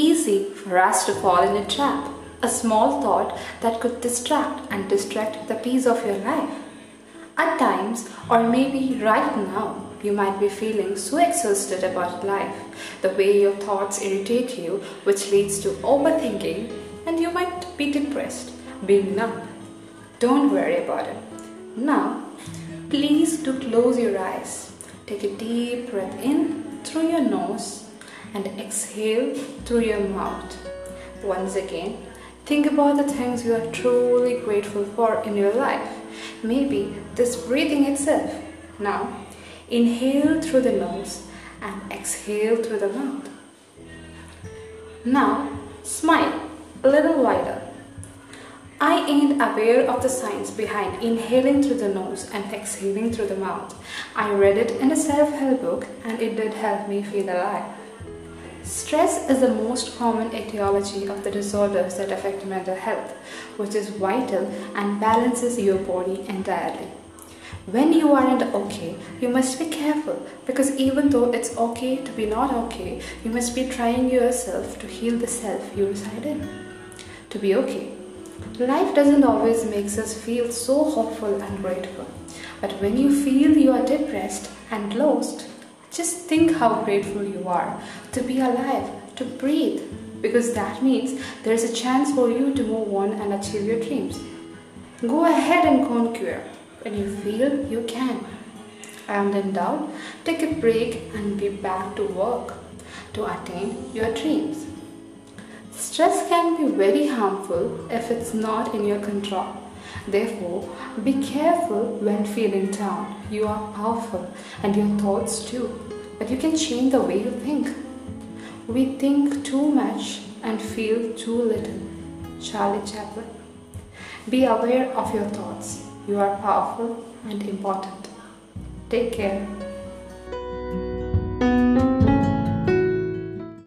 easy for us to fall in a trap, a small thought that could distract and distract the peace of your life. At times, or maybe right now, you might be feeling so exhausted about life, the way your thoughts irritate you, which leads to overthinking, and you might be depressed, being numb. Don't worry about it. Now, please do close your eyes. Take a deep breath in through your nose and exhale through your mouth. Once again, think about the things you are truly grateful for in your life. Maybe this breathing itself. Now, inhale through the nose and exhale through the mouth. Now, smile a little wider. I ain't aware of the science behind inhaling through the nose and exhaling through the mouth. I read it in a self help book and it did help me feel alive. Stress is the most common etiology of the disorders that affect mental health, which is vital and balances your body entirely. When you aren't okay, you must be careful because even though it's okay to be not okay, you must be trying yourself to heal the self you reside in. To be okay. Life doesn't always make us feel so hopeful and grateful, but when you feel you are depressed and lost, just think how grateful you are to be alive, to breathe, because that means there is a chance for you to move on and achieve your dreams. Go ahead and conquer when you feel you can. And in doubt, take a break and be back to work to attain your dreams. Stress can be very harmful if it's not in your control. Therefore, be careful when feeling down. You are powerful and your thoughts too. But you can change the way you think. We think too much and feel too little. Charlie Chaplin. Be aware of your thoughts. You are powerful and important. Take care.